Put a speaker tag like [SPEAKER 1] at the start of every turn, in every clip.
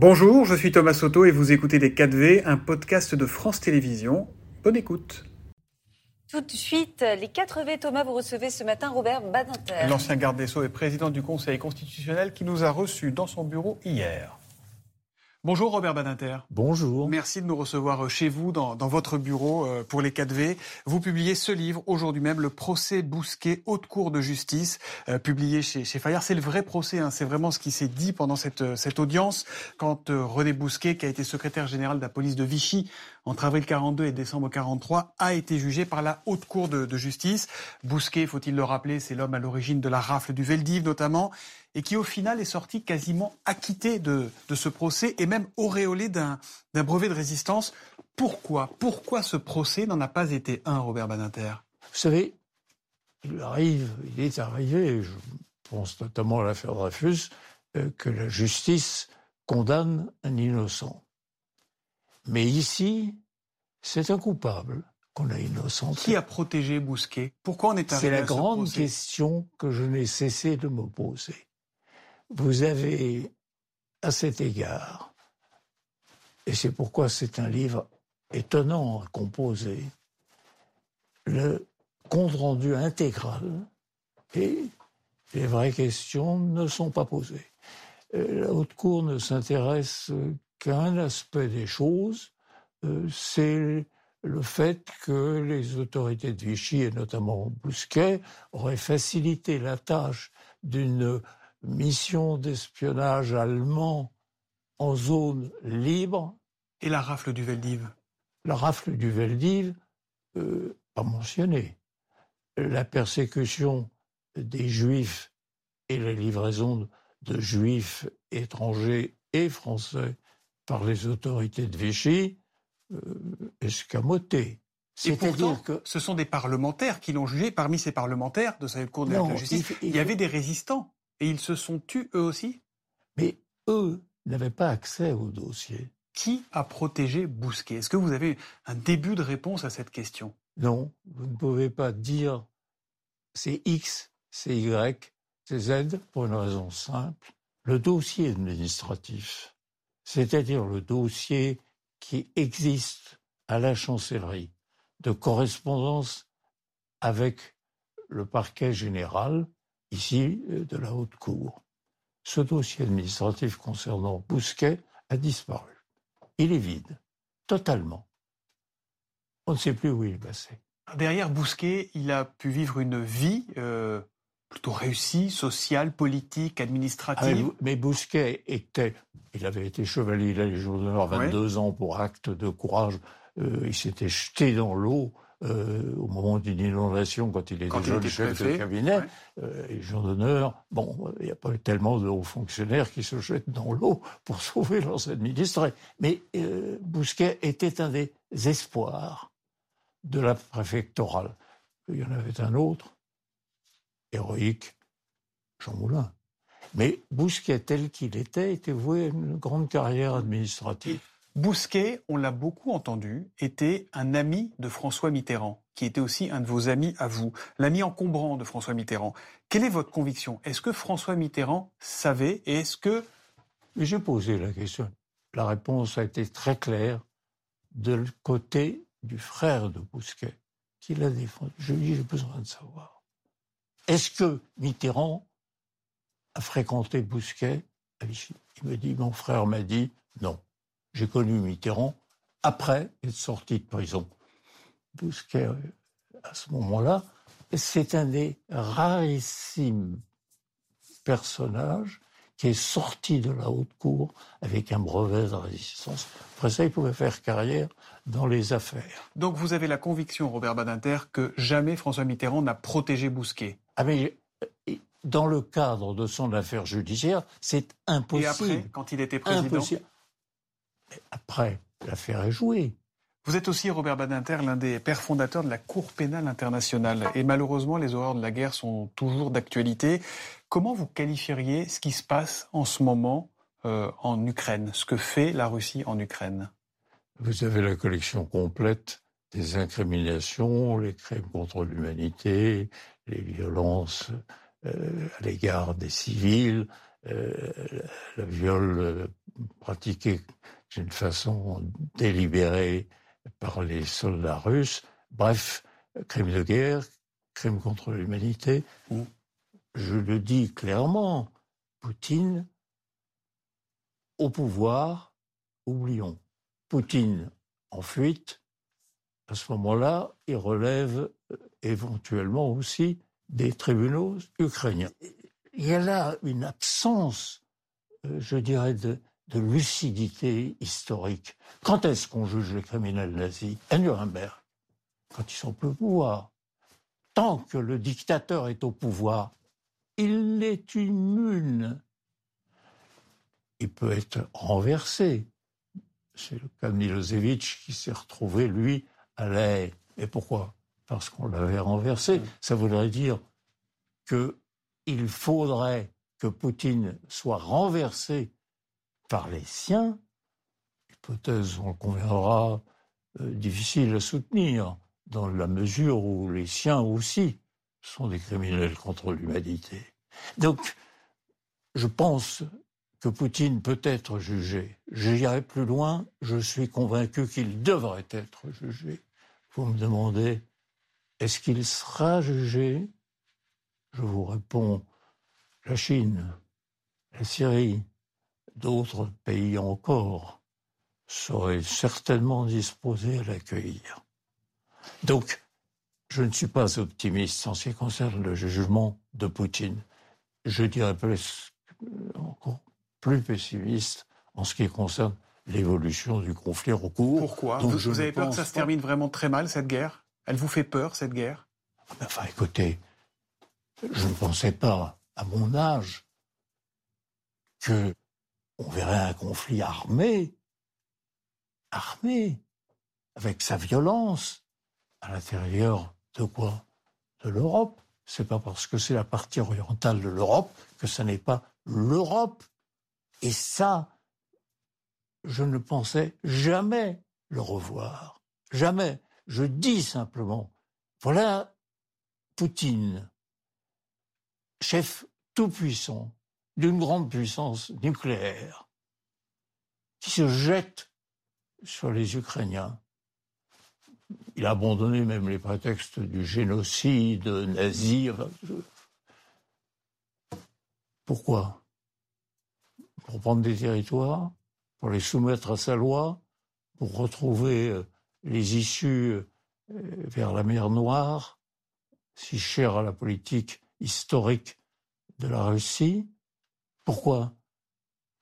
[SPEAKER 1] Bonjour, je suis Thomas Soto et vous écoutez Les 4V, un podcast de France Télévisions. Bonne écoute.
[SPEAKER 2] Tout de suite, les 4V, Thomas, vous recevez ce matin Robert Badinter.
[SPEAKER 1] L'ancien garde des Sceaux et président du Conseil constitutionnel qui nous a reçus dans son bureau hier. Bonjour Robert Badinter.
[SPEAKER 3] Bonjour.
[SPEAKER 1] Merci de nous recevoir euh, chez vous, dans, votre bureau, euh, pour les 4V. Vous publiez ce livre aujourd'hui même, Le procès Bousquet, haute cour de justice, euh, publié chez, chez Fayard. C'est le vrai procès, hein. c'est vraiment ce qui s'est dit pendant cette, cette audience, quand René Bousquet, qui a été secrétaire général de la police de Vichy entre avril 42 et décembre 43, a été jugé par la haute cour de, justice. Bousquet, faut-il le rappeler, c'est l'homme à l'origine de la rafle du Veldiv notamment et qui au final est sorti quasiment acquitté de, ce procès et même auréolé d'un brevet de résistance. Pourquoi? Pourquoi ce procès n'en a pas été un, Robert Badinter?
[SPEAKER 3] Vous savez, il arrive, il est arrivé, je pense notamment à l'affaire Dreyfus, euh, que la justice condamne un innocent. Mais ici, c'est un coupable qu'on a innocenté.
[SPEAKER 1] Qui a protégé Bousquet? Pourquoi on est arrivé
[SPEAKER 3] C'est la grande question que je n'ai cessé de me poser. Vous avez à cet égard, et c'est pourquoi c'est un livre étonnant à composer, le compte-rendu intégral et les vraies questions ne sont pas posées. Euh, la Haute Cour ne s'intéresse qu'à un aspect des choses, euh, c'est le fait que les autorités de Vichy, et notamment Bousquet, auraient facilité la tâche d'une mission d'espionnage allemand en zone libre.
[SPEAKER 1] Et la rafle du Veldiv?
[SPEAKER 3] La rafle du Veldiv, euh, pas mentionnée. La persécution des juifs et la livraison de juifs étrangers et français par les autorités de Vichy, euh, escamotée.
[SPEAKER 1] Et pourtant, que ce sont des parlementaires qui l'ont jugé. Parmi ces parlementaires de cette Cour de la justice, il, y avait des résistants. Et ils se sont tus eux aussi
[SPEAKER 3] Mais eux n'avaient pas accès au dossier.
[SPEAKER 1] Qui a protégé Bousquet? Est-ce que vous avez un début de réponse à cette question?
[SPEAKER 3] Non, vous ne pouvez pas dire c'est X, c'est Y, c'est Z pour une raison simple. Le dossier administratif, c'est-à-dire le dossier qui existe à la chancellerie de correspondance avec le parquet général, ici euh, de la haute cour. Ce dossier administratif concernant Bousquet a disparu. Il est vide, totalement. On ne sait plus où il est passé.
[SPEAKER 1] Derrière Bousquet, il a pu vivre une vie euh, plutôt réussie, sociale, politique, administrative.
[SPEAKER 3] Ah, mais Bousquet était, il avait été chevalier de la Légion d'honneur 22 ans pour acte de courage. Euh, il s'était jeté dans l'eau euh, au moment d'une inondation, quand il était jeune chef de cabinet, euh, et Jean d'honneur, bon, il n'y a pas tellement de hauts fonctionnaires qui se jettent dans l'eau pour sauver leurs administrés. Mais euh, Bousquet était un des espoirs de la préfectorale. Il y en avait un autre, héroïque, Jean Moulin. Mais Bousquet, tel qu'il était, était voué à une grande carrière administrative.
[SPEAKER 1] Bousquet, on l'a beaucoup entendu, était un ami de François Mitterrand, qui était aussi un de vos amis à vous, l'ami encombrant de François Mitterrand. Quelle est votre conviction? Est-ce que François Mitterrand savait et est-ce que...
[SPEAKER 3] J'ai posé la question. La réponse a été très claire de côté du frère de Bousquet, qui l'a défendu. Je lui ai dit, j'ai besoin de savoir. Est-ce que Mitterrand a fréquenté Bousquet à Vichy Il me dit, mon frère m'a dit non. J'ai connu Mitterrand après être sorti de prison. Bousquet, à ce moment-là, c'est un des rarissimes personnages qui est sorti de la haute cour avec un brevet de résistance. Après ça, il pouvait faire carrière dans les affaires.
[SPEAKER 1] Donc vous avez la conviction, Robert Badinter, que jamais François Mitterrand n'a protégé Bousquet
[SPEAKER 3] mais euh, dans le cadre de son affaire judiciaire, c'est impossible. Et
[SPEAKER 1] après, quand il était président impossible
[SPEAKER 3] après, l'affaire est jouée.
[SPEAKER 1] Vous êtes aussi, Robert Badinter, l'un des pères fondateurs de la Cour pénale internationale. Et malheureusement, les horreurs de la guerre sont toujours d'actualité. Comment vous qualifieriez ce qui se passe en ce moment euh, en Ukraine, ce que fait la Russie en Ukraine?
[SPEAKER 3] Vous avez la collection complète des incriminations, les crimes contre l'humanité, les violences euh, à l'égard des civils, euh, le viol pratiquée d'une façon délibérée par les soldats russes. Bref, crime de guerre, crime contre l'humanité. Mm. Je le dis clairement, Poutine au pouvoir, oublions. Poutine en fuite, à ce moment-là, il relève euh, éventuellement aussi des tribunaux ukrainiens. Il y a là une absence, euh, je dirais, de, lucidité historique. Quand est-ce qu'on juge les criminels nazis? À Nuremberg, quand ils sont plus au pouvoir. Tant que le dictateur est au pouvoir, il est immune. Il peut être renversé. C'est le cas de Milosevic qui s'est retrouvé, lui, la Et pourquoi? Parce qu'on l'avait renversé. Ça voudrait dire qu'il faudrait que Poutine soit renversé par les siens. Hypothèse, on le conviendra, euh, difficile à soutenir, dans la mesure où les siens aussi sont des criminels contre l'humanité. Donc, je pense que Poutine peut être jugé. J'irai plus loin, je suis convaincu qu'il devrait être jugé. Vous me demandez, est-ce qu'il sera jugé? Je vous réponds, la Chine, la Syrie, d'autres pays encore seraient certainement disposés à l'accueillir. Donc, je ne suis pas optimiste en ce qui concerne le jugement de Poutine. Je dirais plus, encore plus pessimiste en ce qui concerne l'évolution du conflit en cours.
[SPEAKER 1] Pourquoi vous, avez peur que ça se termine vraiment très mal, cette guerre? Elle vous fait peur, cette guerre?
[SPEAKER 3] Enfin, écoutez, je ne pensais pas, à mon âge, que on verrait un conflit armé, armé, avec sa violence, à l'intérieur de quoi? De l'Europe. C'est pas parce que c'est la partie orientale de l'Europe que ce n'est pas l'Europe. Et ça, je ne pensais jamais le revoir. Jamais. Je dis simplement, voilà Poutine, chef tout-puissant d'une grande puissance nucléaire, qui se jette sur les Ukrainiens. Il a abandonné même les prétextes du génocide nazi. Pourquoi? Pour prendre des territoires pour les soumettre à sa loi, pour retrouver euh, les issues euh, vers la mer Noire, si chère à la politique historique de la Russie. Pourquoi?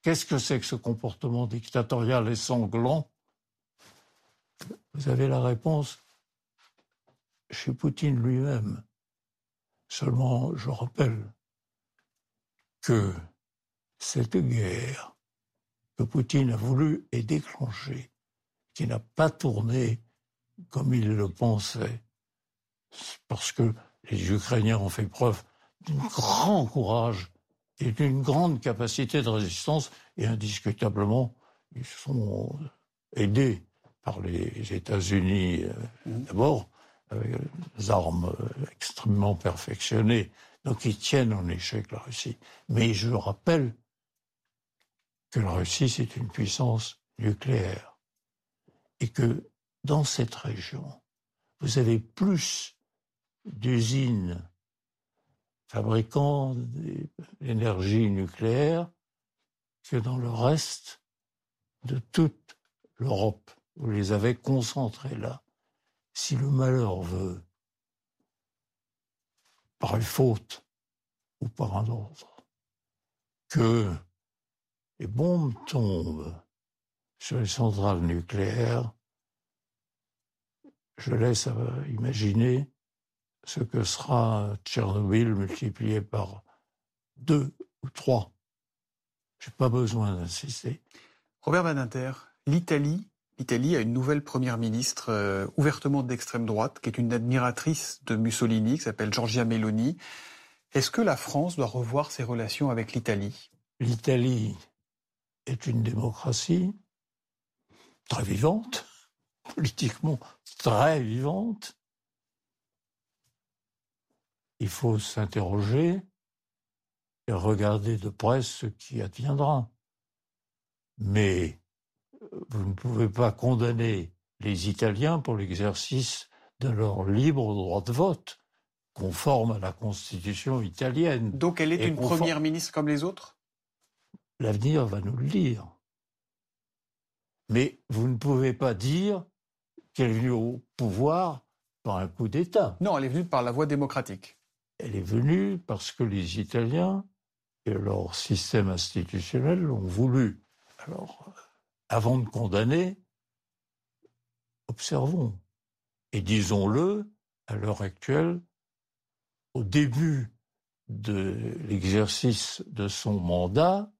[SPEAKER 3] Qu'est-ce que c'est que ce comportement dictatorial et sanglant? Vous avez la réponse chez Poutine lui-même. Seulement, je rappelle que cette guerre que Poutine a voulu et déclenché, qui n'a pas tourné comme il le pensait, parce que les Ukrainiens ont fait preuve d'un grand courage et d'une grande capacité de résistance, et indiscutablement, ils sont aidés par les États-Unis euh, mmh. d'abord, avec des armes extrêmement perfectionnées, donc ils tiennent en échec la Russie. Mais je rappelle que la Russie, c'est une puissance nucléaire. Et que dans cette région, vous avez plus d'usines fabriquant l'énergie nucléaire que dans le reste de toute l'Europe. Vous les avez concentrées là. Si le malheur veut, par une faute ou par un autre, que les bombes tombent sur les centrales nucléaires, je laisse imaginer ce que sera Tchernobyl multiplié par deux ou trois. Je n'ai pas besoin d'insister.
[SPEAKER 1] Robert Badinter, l'Italie, l'Italie a une nouvelle première ministre euh, ouvertement d'extrême droite, qui est une admiratrice de Mussolini, qui s'appelle Giorgia Meloni. Est-ce que la France doit revoir ses relations avec l'Italie?
[SPEAKER 3] L'Italie est une démocratie très vivante, politiquement très vivante. Il faut s'interroger et regarder de près ce qui adviendra. Mais vous ne pouvez pas condamner les Italiens pour l'exercice de leur libre droit de vote, conforme à la Constitution italienne.
[SPEAKER 1] Donc elle est une première ministre comme les autres?
[SPEAKER 3] L'avenir va nous le dire. Mais vous ne pouvez pas dire qu'elle est venue au pouvoir par un coup d'État.
[SPEAKER 1] Non, elle est venue par la voie démocratique.
[SPEAKER 3] Elle est venue parce que les Italiens et leur système institutionnel l'ont voulu. Alors, avant de condamner, observons. Et disons-le, à l'heure actuelle, au début de l'exercice de son mandat,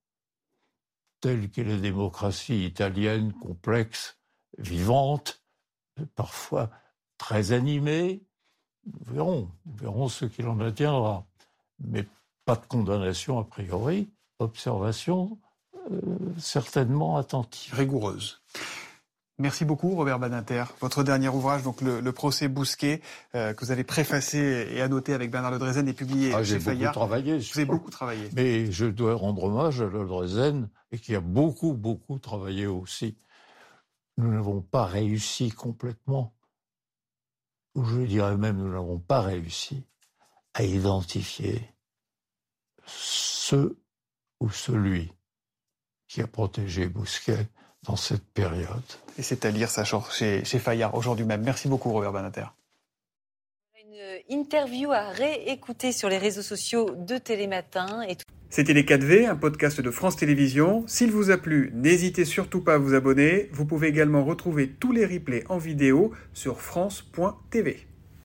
[SPEAKER 3] telle qu'est la démocratie italienne complexe, vivante, parfois très animée, nous verrons, nous verrons ce qu'il en adviendra. Mais pas de condamnation a priori, observation euh, certainement attentive.
[SPEAKER 1] Rigoureuse. Merci beaucoup, Robert Badinter. Votre dernier ouvrage, donc le, procès Bousquet, euh, que vous avez préfacé et annoté avec Bernard Le Drezen, est publié
[SPEAKER 3] ah,
[SPEAKER 1] chez Fayard.
[SPEAKER 3] J'ai beaucoup travaillé.
[SPEAKER 1] Vous avez beaucoup travaillé.
[SPEAKER 3] Mais je dois rendre hommage à Le Drezen, et qui a beaucoup, beaucoup travaillé aussi. Nous n'avons pas réussi complètement, ou je dirais même nous n'avons pas réussi à identifier ce ou celui qui a protégé Bousquet dans cette période.
[SPEAKER 1] Et c'est à lire, ça chez, chez Fayard aujourd'hui même. Merci beaucoup, Robert Banater.
[SPEAKER 2] Une interview à réécouter sur les réseaux sociaux de Télématin. Et
[SPEAKER 1] C'était Les 4V, un podcast de France Télévisions. S'il vous a plu, n'hésitez surtout pas à vous abonner. Vous pouvez également retrouver tous les replays en vidéo sur France.tv.